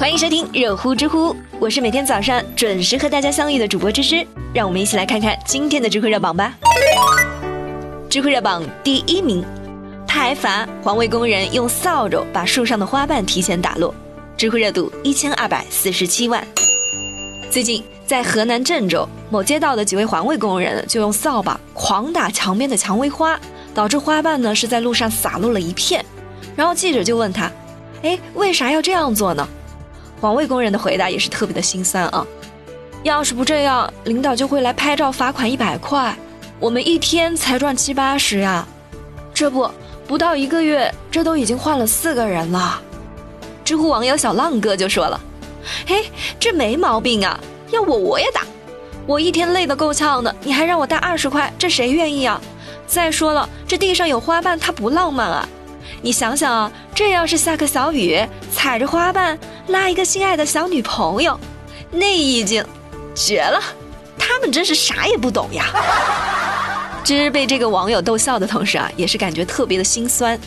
欢迎收听热乎知乎，我是每天早上准时和大家相遇的主播芝芝，让我们一起来看看今天的知乎热榜吧。知乎热榜第一名，台阀环卫工人用扫帚把树上的花瓣提前打落，知乎热度一千二百四十七万。最近在河南郑州某街道的几位环卫工人就用扫把狂打墙边的蔷薇花，导致花瓣呢是在路上洒落了一片。然后记者就问他：“哎，为啥要这样做呢？”环卫工人的回答也是特别的心酸啊！要是不这样，领导就会来拍照罚款一百块，我们一天才赚七八十呀！这不，不到一个月，这都已经换了四个人了。知乎网友小浪哥就说了：“嘿，这没毛病啊，要我我也打，我一天累得够呛的，你还让我带二十块，这谁愿意啊？再说了，这地上有花瓣，它不浪漫啊！你想想啊，这要是下个小雨，踩着花瓣。”拉一个心爱的小女朋友，那意境绝了！他们真是啥也不懂呀。芝被这个网友逗笑的同时啊，也是感觉特别的心酸。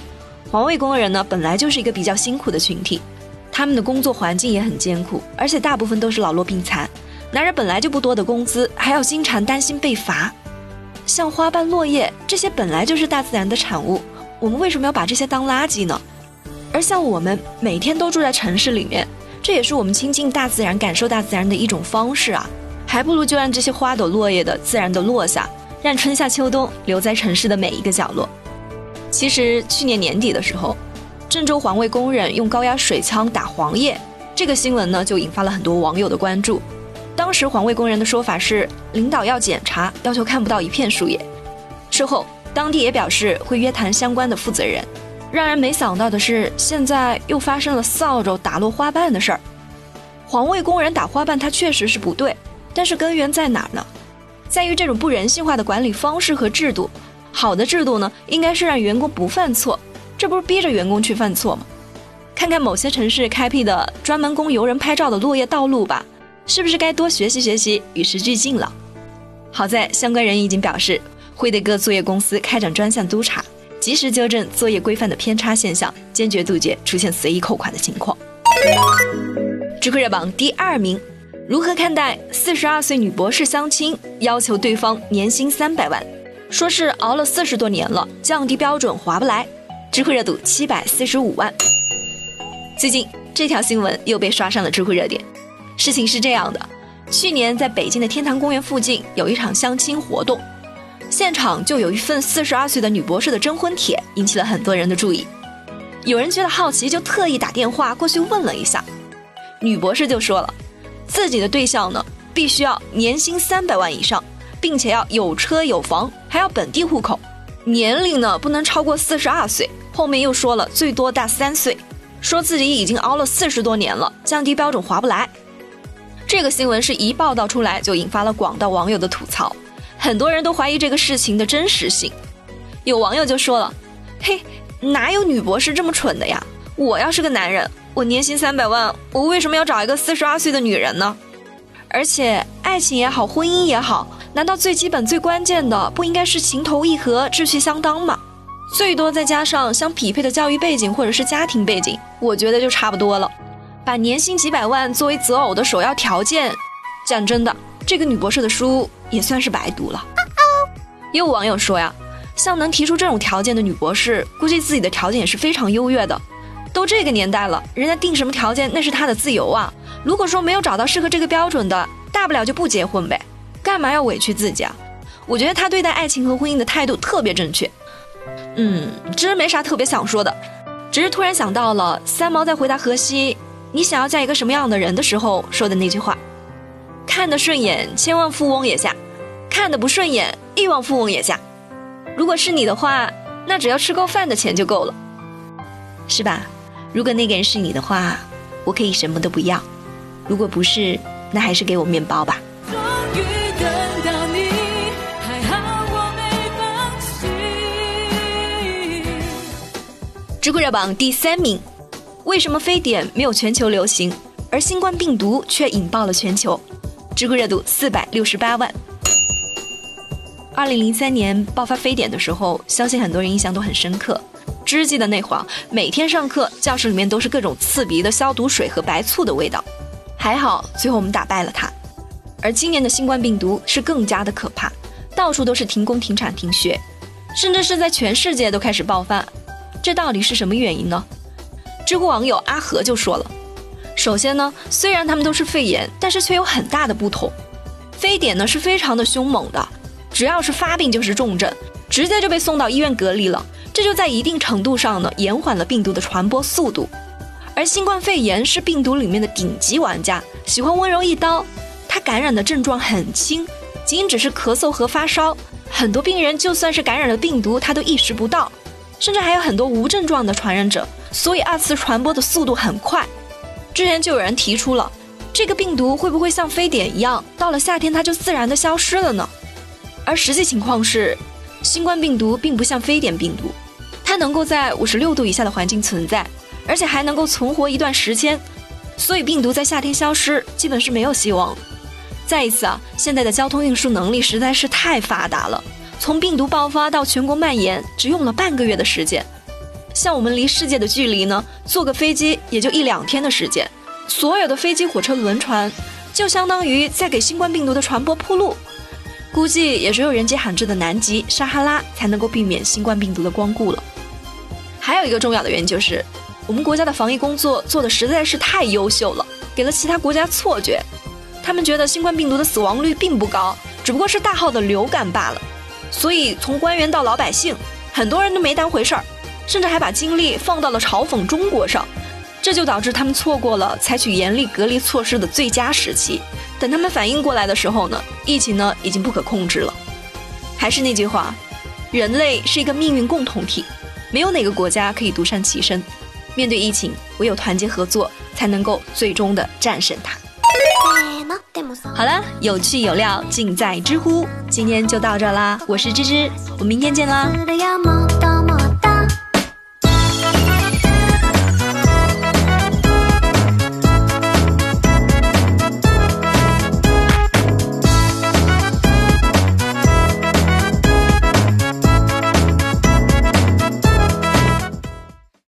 环卫工人呢，本来就是一个比较辛苦的群体，他们的工作环境也很艰苦，而且大部分都是老弱病残，拿着本来就不多的工资，还要经常担心被罚。像花瓣、落叶这些本来就是大自然的产物，我们为什么要把这些当垃圾呢？而像我们每天都住在城市里面，这也是我们亲近大自然、感受大自然的一种方式啊！还不如就让这些花朵落叶的自然的落下，让春夏秋冬留在城市的每一个角落。其实去年年底的时候，郑州环卫工人用高压水枪打黄叶，这个新闻呢就引发了很多网友的关注。当时环卫工人的说法是，领导要检查，要求看不到一片树叶。事后，当地也表示会约谈相关的负责人。让人没想到的是，现在又发生了扫帚打落花瓣的事儿。环卫工人打花瓣，它确实是不对，但是根源在哪儿呢？在于这种不人性化的管理方式和制度。好的制度呢，应该是让员工不犯错，这不是逼着员工去犯错吗？看看某些城市开辟的专门供游人拍照的落叶道路吧，是不是该多学习学习，与时俱进了？好在相关人已经表示，会对各作业公司开展专项督查。及时纠正作业规范的偏差现象，坚决杜绝出现随意扣款的情况。知乎热榜第二名，如何看待四十二岁女博士相亲要求对方年薪三百万，说是熬了四十多年了，降低标准划不来。知乎热度七百四十五万。最近这条新闻又被刷上了知乎热点。事情是这样的，去年在北京的天坛公园附近有一场相亲活动。现场就有一份四十二岁的女博士的征婚帖，引起了很多人的注意。有人觉得好奇，就特意打电话过去问了一下。女博士就说了，自己的对象呢，必须要年薪三百万以上，并且要有车有房，还要本地户口，年龄呢不能超过四十二岁。后面又说了，最多大三岁，说自己已经熬了四十多年了，降低标准划不来。这个新闻是一报道出来，就引发了广大网友的吐槽。很多人都怀疑这个事情的真实性，有网友就说了：“嘿，哪有女博士这么蠢的呀？我要是个男人，我年薪三百万，我为什么要找一个四十二岁的女人呢？而且爱情也好，婚姻也好，难道最基本最关键的不应该是情投意合、志趣相当吗？最多再加上相匹配的教育背景或者是家庭背景，我觉得就差不多了。把年薪几百万作为择偶的首要条件，讲真的，这个女博士的书。”也算是白读了。也有网友说呀，像能提出这种条件的女博士，估计自己的条件也是非常优越的。都这个年代了，人家定什么条件那是她的自由啊。如果说没有找到适合这个标准的，大不了就不结婚呗，干嘛要委屈自己啊？我觉得她对待爱情和婚姻的态度特别正确。嗯，真没啥特别想说的，只是突然想到了三毛在回答荷西“你想要嫁一个什么样的人”的时候说的那句话：“看得顺眼，千万富翁也嫁。”看得不顺眼，亿万富翁也嫁。如果是你的话，那只要吃够饭的钱就够了，是吧？如果那个人是你的话，我可以什么都不要；如果不是，那还是给我面包吧。知乎热榜第三名，为什么非典没有全球流行，而新冠病毒却引爆了全球？知乎热度四百六十八万。二零零三年爆发非典的时候，相信很多人印象都很深刻。知记的那会儿，每天上课，教室里面都是各种刺鼻的消毒水和白醋的味道。还好，最后我们打败了它。而今年的新冠病毒是更加的可怕，到处都是停工、停产、停学，甚至是在全世界都开始爆发。这到底是什么原因呢？知乎网友阿和就说了：首先呢，虽然他们都是肺炎，但是却有很大的不同。非典呢是非常的凶猛的，只要是发病就是重症，直接就被送到医院隔离了。这就在一定程度上呢延缓了病毒的传播速度。而新冠肺炎是病毒里面的顶级玩家，喜欢温柔一刀。他感染的症状很轻，仅只是咳嗽和发烧。很多病人就算是感染了病毒，他都意识不到，甚至还有很多无症状的传染者。所以二次传播的速度很快。之前就有人提出了，这个病毒会不会像非典一样，到了夏天它就自然的消失了呢？而实际情况是，新冠病毒并不像非典病毒，它能够在五十六度以下的环境存在，而且还能够存活一段时间。所以病毒在夏天消失，基本是没有希望。再一次啊，现在的交通运输能力实在是太发达了，从病毒爆发到全国蔓延，只用了半个月的时间。像我们离世界的距离呢，坐个飞机也就一两天的时间。所有的飞机、火车、轮船，就相当于在给新冠病毒的传播铺路。估计也只有人迹罕至的南极、撒哈拉才能够避免新冠病毒的光顾了。还有一个重要的原因就是，我们国家的防疫工作做的实在是太优秀了，给了其他国家错觉。他们觉得新冠病毒的死亡率并不高，只不过是大号的流感罢了。所以从官员到老百姓，很多人都没当回事儿，甚至还把精力放到了嘲讽中国上。这就导致他们错过了采取严厉隔离措施的最佳时期。等他们反应过来的时候呢，疫情呢已经不可控制了。还是那句话，人类是一个命运共同体，没有哪个国家可以独善其身。面对疫情，唯有团结合作，才能够最终的战胜它。好了，有趣有料尽在知乎，今天就到这啦，我是芝芝，我们明天见啦。